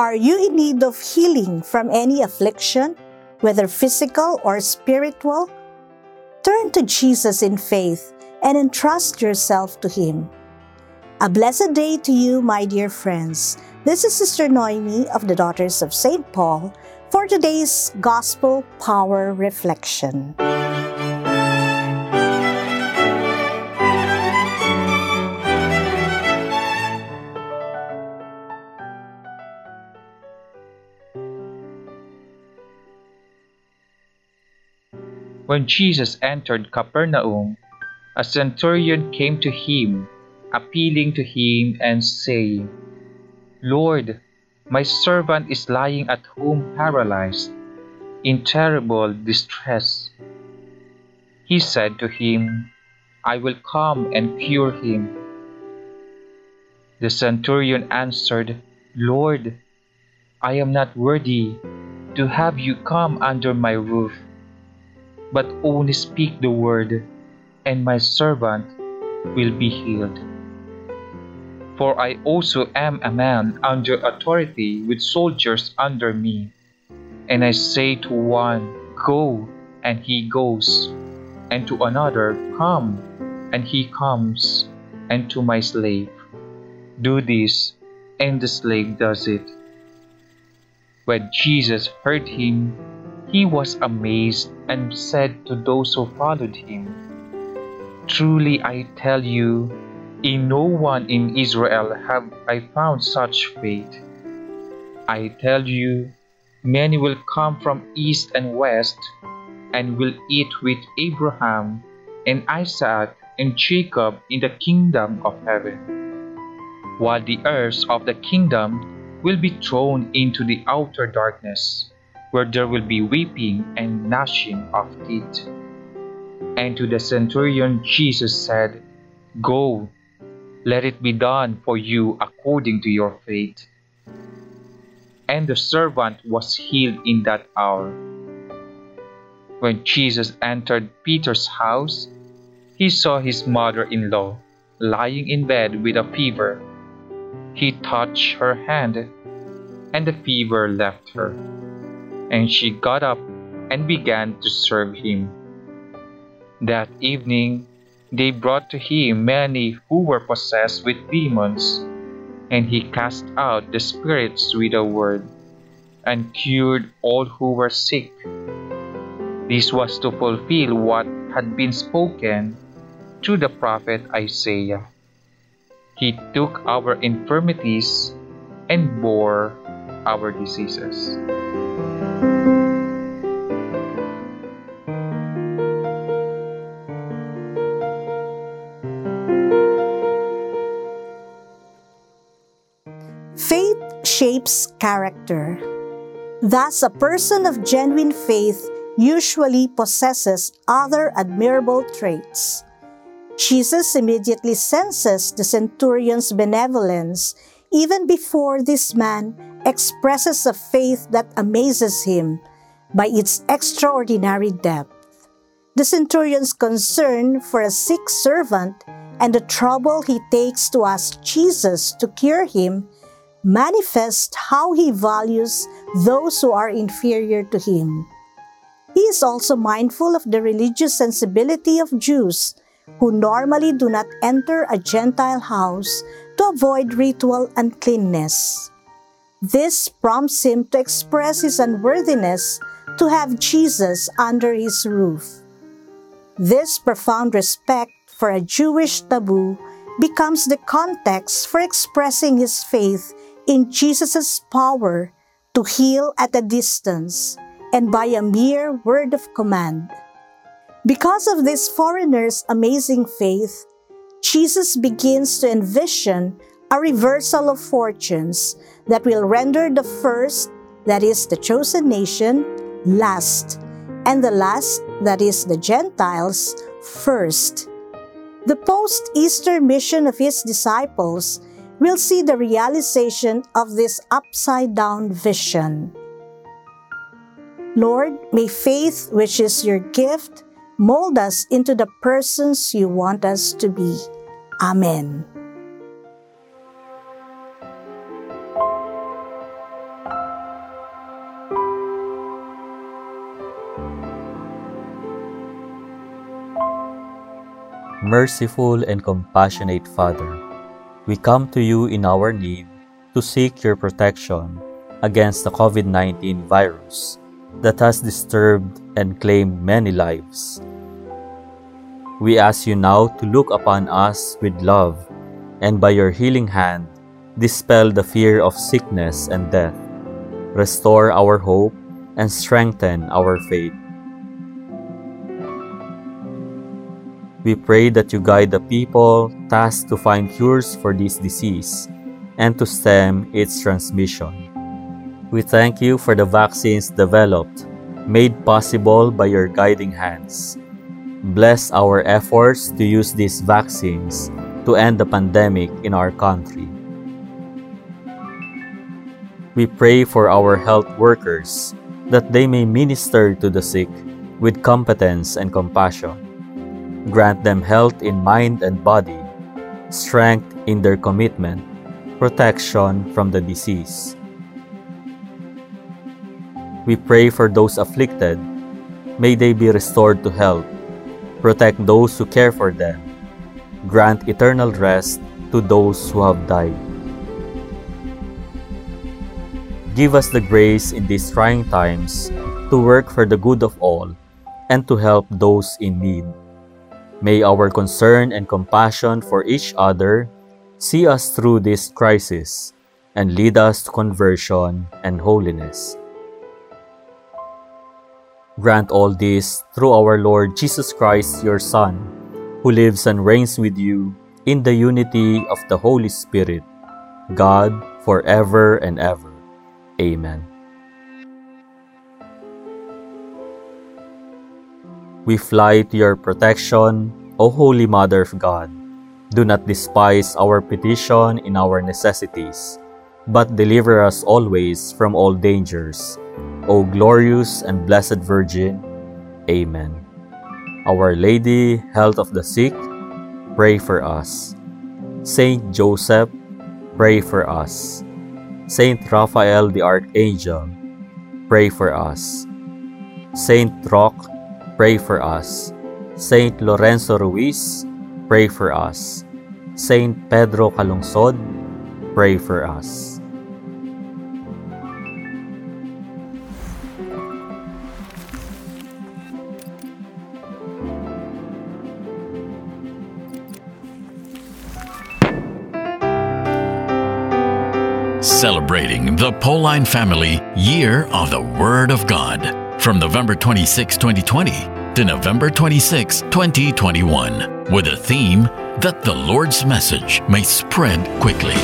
Are you in need of healing from any affliction, whether physical or spiritual? Turn to Jesus in faith and entrust yourself to Him. A blessed day to you, my dear friends. This is Sister Noemi of the Daughters of St. Paul for today's Gospel Power Reflection. When Jesus entered Capernaum, a centurion came to him, appealing to him and saying, Lord, my servant is lying at home paralyzed, in terrible distress. He said to him, I will come and cure him. The centurion answered, Lord, I am not worthy to have you come under my roof but only speak the word, and my servant will be healed. For I also am a man under authority with soldiers under me. And I say to one, Go, and he goes, and to another, Come, and he comes, and to my slave, Do this, and the slave does it. When Jesus heard him, he was amazed and said to those who followed him, Truly I tell you, in no one in Israel have I found such faith. I tell you, many will come from east and west and will eat with Abraham and Isaac and Jacob in the kingdom of heaven, while the heirs of the kingdom will be thrown into the outer darkness where there will be weeping and gnashing of teeth. And to the centurion Jesus said, Go, let it be done for you according to your faith. And the servant was healed in that hour. When Jesus entered Peter's house, he saw his mother in law lying in bed with a fever. He touched her hand, and the fever left her and she got up and began to serve him. That evening, they brought to him many who were possessed with demons, and he cast out the spirits with a word, and cured all who were sick. This was to fulfill what had been spoken through the prophet Isaiah. He took our infirmities and bore our diseases. Shapes character. Thus, a person of genuine faith usually possesses other admirable traits. Jesus immediately senses the centurion's benevolence even before this man expresses a faith that amazes him by its extraordinary depth. The centurion's concern for a sick servant and the trouble he takes to ask Jesus to cure him manifest how he values those who are inferior to him. He is also mindful of the religious sensibility of Jews who normally do not enter a Gentile house to avoid ritual uncleanness. This prompts him to express his unworthiness to have Jesus under his roof. This profound respect for a Jewish taboo becomes the context for expressing his faith in Jesus' power to heal at a distance and by a mere word of command. Because of this foreigner's amazing faith, Jesus begins to envision a reversal of fortunes that will render the first, that is the chosen nation, last, and the last, that is the Gentiles, first. The post Easter mission of his disciples we'll see the realization of this upside down vision. Lord, may faith, which is your gift, mold us into the persons you want us to be. Amen. Merciful and compassionate Father, we come to you in our need to seek your protection against the COVID 19 virus that has disturbed and claimed many lives. We ask you now to look upon us with love and by your healing hand, dispel the fear of sickness and death, restore our hope, and strengthen our faith. We pray that you guide the people tasked to find cures for this disease and to stem its transmission. We thank you for the vaccines developed, made possible by your guiding hands. Bless our efforts to use these vaccines to end the pandemic in our country. We pray for our health workers that they may minister to the sick with competence and compassion Grant them health in mind and body, strength in their commitment, protection from the disease. We pray for those afflicted. May they be restored to health. Protect those who care for them. Grant eternal rest to those who have died. Give us the grace in these trying times to work for the good of all and to help those in need. May our concern and compassion for each other see us through this crisis and lead us to conversion and holiness. Grant all this through our Lord Jesus Christ, your Son, who lives and reigns with you in the unity of the Holy Spirit, God, forever and ever. Amen. We fly to your protection, O Holy Mother of God. Do not despise our petition in our necessities, but deliver us always from all dangers. O glorious and blessed Virgin. Amen. Our Lady, health of the sick, pray for us. Saint Joseph, pray for us. Saint Raphael the Archangel, pray for us. Saint Roch, pray for us. Saint Lorenzo Ruiz, pray for us. Saint Pedro Calungsod, pray for us. Celebrating the Pauline Family Year of the Word of God from November 26, 2020 to November 26, 2021, with a theme that the Lord's message may spread quickly.